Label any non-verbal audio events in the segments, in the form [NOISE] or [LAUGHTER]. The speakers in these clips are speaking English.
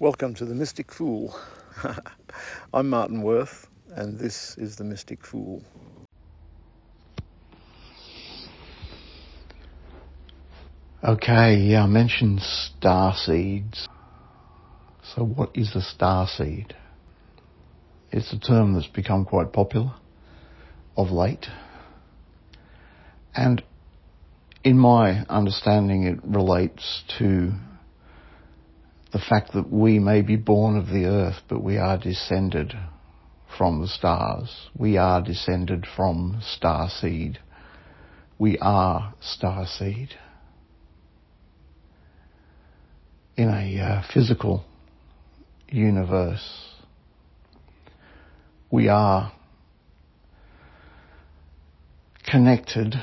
Welcome to the Mystic Fool. [LAUGHS] I'm Martin Worth, and this is the Mystic Fool. Okay, yeah, I mentioned star seeds. So, what is a star seed? It's a term that's become quite popular of late. And in my understanding, it relates to the fact that we may be born of the earth, but we are descended from the stars. We are descended from star seed. We are star seed. In a uh, physical universe, we are connected.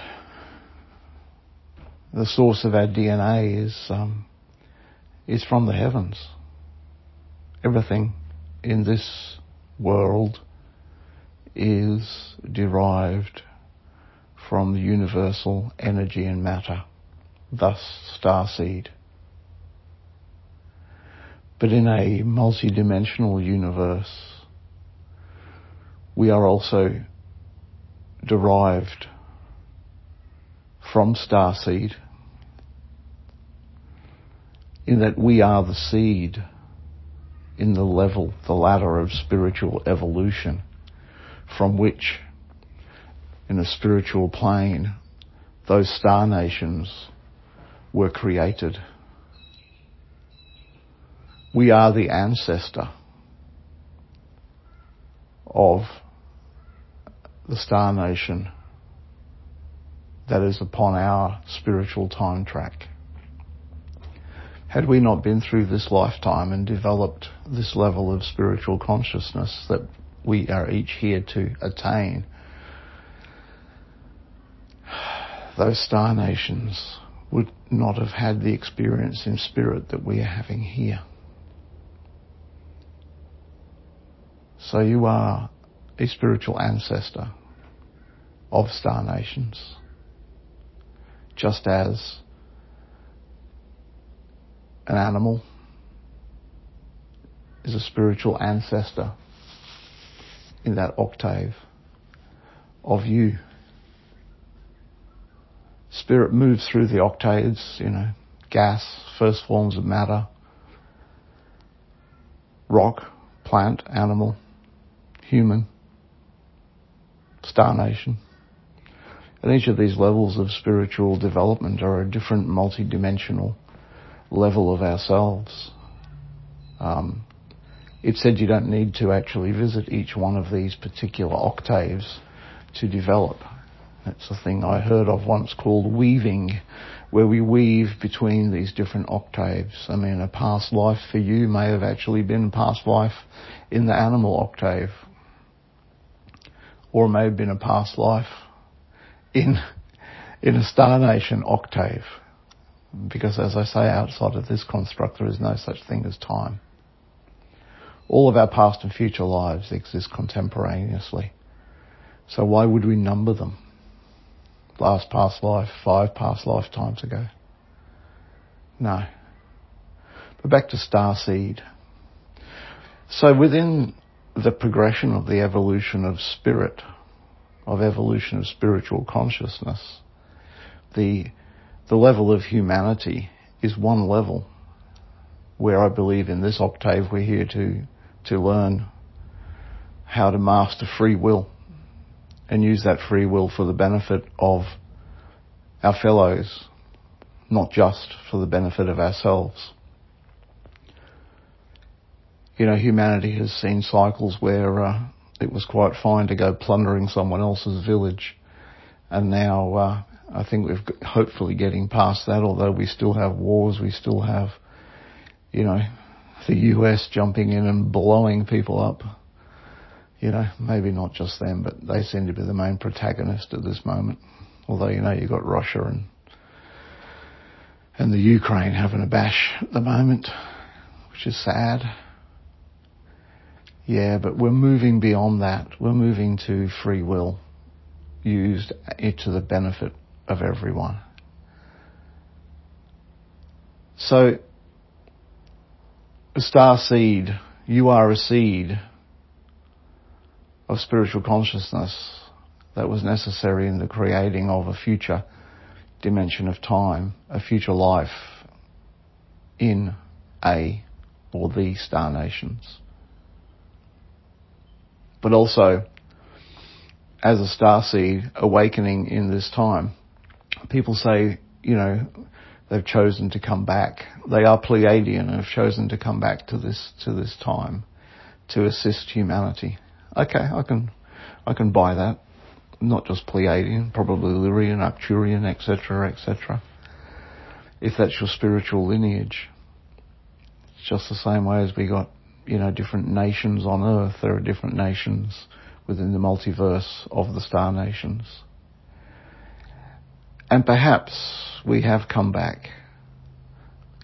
The source of our DNA is um, is from the heavens. Everything in this world is derived from the universal energy and matter, thus starseed. But in a multidimensional universe, we are also derived from starseed in that we are the seed in the level, the ladder of spiritual evolution from which, in a spiritual plane, those star nations were created. We are the ancestor of the star nation that is upon our spiritual time track. Had we not been through this lifetime and developed this level of spiritual consciousness that we are each here to attain, those star nations would not have had the experience in spirit that we are having here. So you are a spiritual ancestor of star nations, just as an animal is a spiritual ancestor in that octave of you. Spirit moves through the octaves, you know, gas, first forms of matter, rock, plant, animal, human, star nation. And each of these levels of spiritual development are a different multi-dimensional level of ourselves. Um, it said you don't need to actually visit each one of these particular octaves to develop. That's a thing I heard of once called weaving, where we weave between these different octaves. I mean, a past life for you may have actually been a past life in the animal octave, or it may have been a past life in in a star nation octave. Because as I say, outside of this construct, there is no such thing as time. All of our past and future lives exist contemporaneously. So why would we number them? Last past life, five past lifetimes ago. No. But back to star seed. So within the progression of the evolution of spirit, of evolution of spiritual consciousness, the the level of humanity is one level where I believe in this octave we're here to, to learn how to master free will and use that free will for the benefit of our fellows, not just for the benefit of ourselves. You know, humanity has seen cycles where uh, it was quite fine to go plundering someone else's village, and now uh, I think we're hopefully getting past that, although we still have wars, we still have, you know, the US jumping in and blowing people up. You know, maybe not just them, but they seem to be the main protagonist at this moment. Although, you know, you've got Russia and, and the Ukraine having a bash at the moment, which is sad. Yeah, but we're moving beyond that. We're moving to free will used eh, to the benefit of everyone. So, the star seed, you are a seed of spiritual consciousness that was necessary in the creating of a future dimension of time, a future life in a or the star nations. But also, as a star seed awakening in this time, people say, you know, they've chosen to come back. They are Pleiadian and have chosen to come back to this to this time to assist humanity. Okay, I can I can buy that. Not just Pleiadian, probably Lyrian, Arcturian, etc., etc. If that's your spiritual lineage, it's just the same way as we got you know different nations on Earth. There are different nations within the multiverse of the star nations. And perhaps we have come back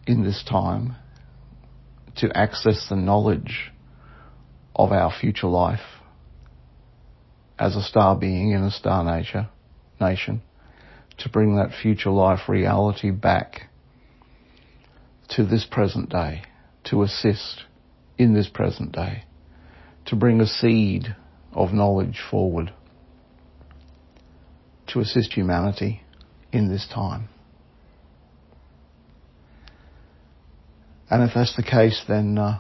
in this time to access the knowledge of our future life as a star being in a star nature, nation, to bring that future life reality back to this present day, to assist in this present day, to bring a seed of knowledge forward, to assist humanity in this time. And if that's the case, then uh,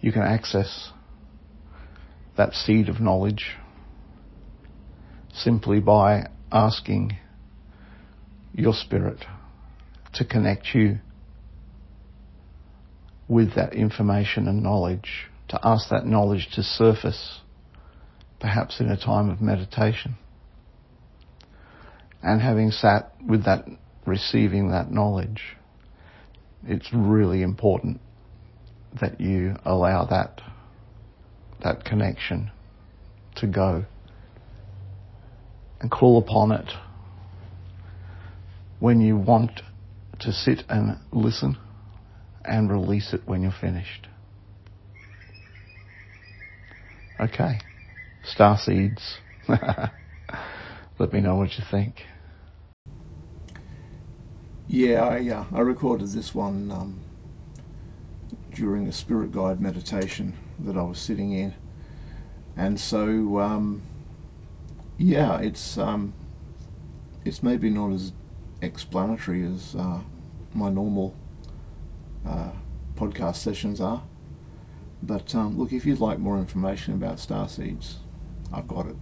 you can access that seed of knowledge simply by asking your spirit to connect you with that information and knowledge, to ask that knowledge to surface, perhaps in a time of meditation. And having sat with that, receiving that knowledge, it's really important that you allow that, that connection to go and call upon it when you want to sit and listen and release it when you're finished. Okay. Star seeds. [LAUGHS] Let me know what you think. Yeah, I, uh, I recorded this one um, during a spirit guide meditation that I was sitting in. And so, um, yeah, it's um, it's maybe not as explanatory as uh, my normal uh, podcast sessions are. But um, look, if you'd like more information about star seeds, I've got it.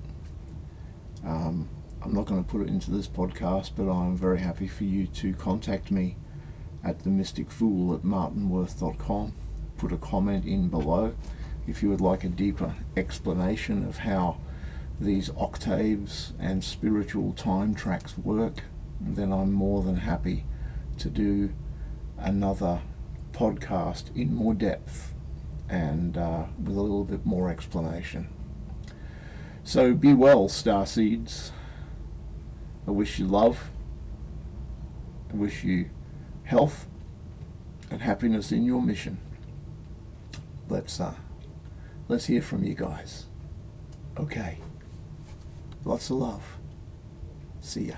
I'm not going to put it into this podcast, but I'm very happy for you to contact me at themysticfool at martinworth.com. Put a comment in below if you would like a deeper explanation of how these octaves and spiritual time tracks work, then I'm more than happy to do another podcast in more depth and uh, with a little bit more explanation. So be well, star seeds. I wish you love. I wish you health and happiness in your mission. Let's uh, let's hear from you guys. Okay. Lots of love. See ya.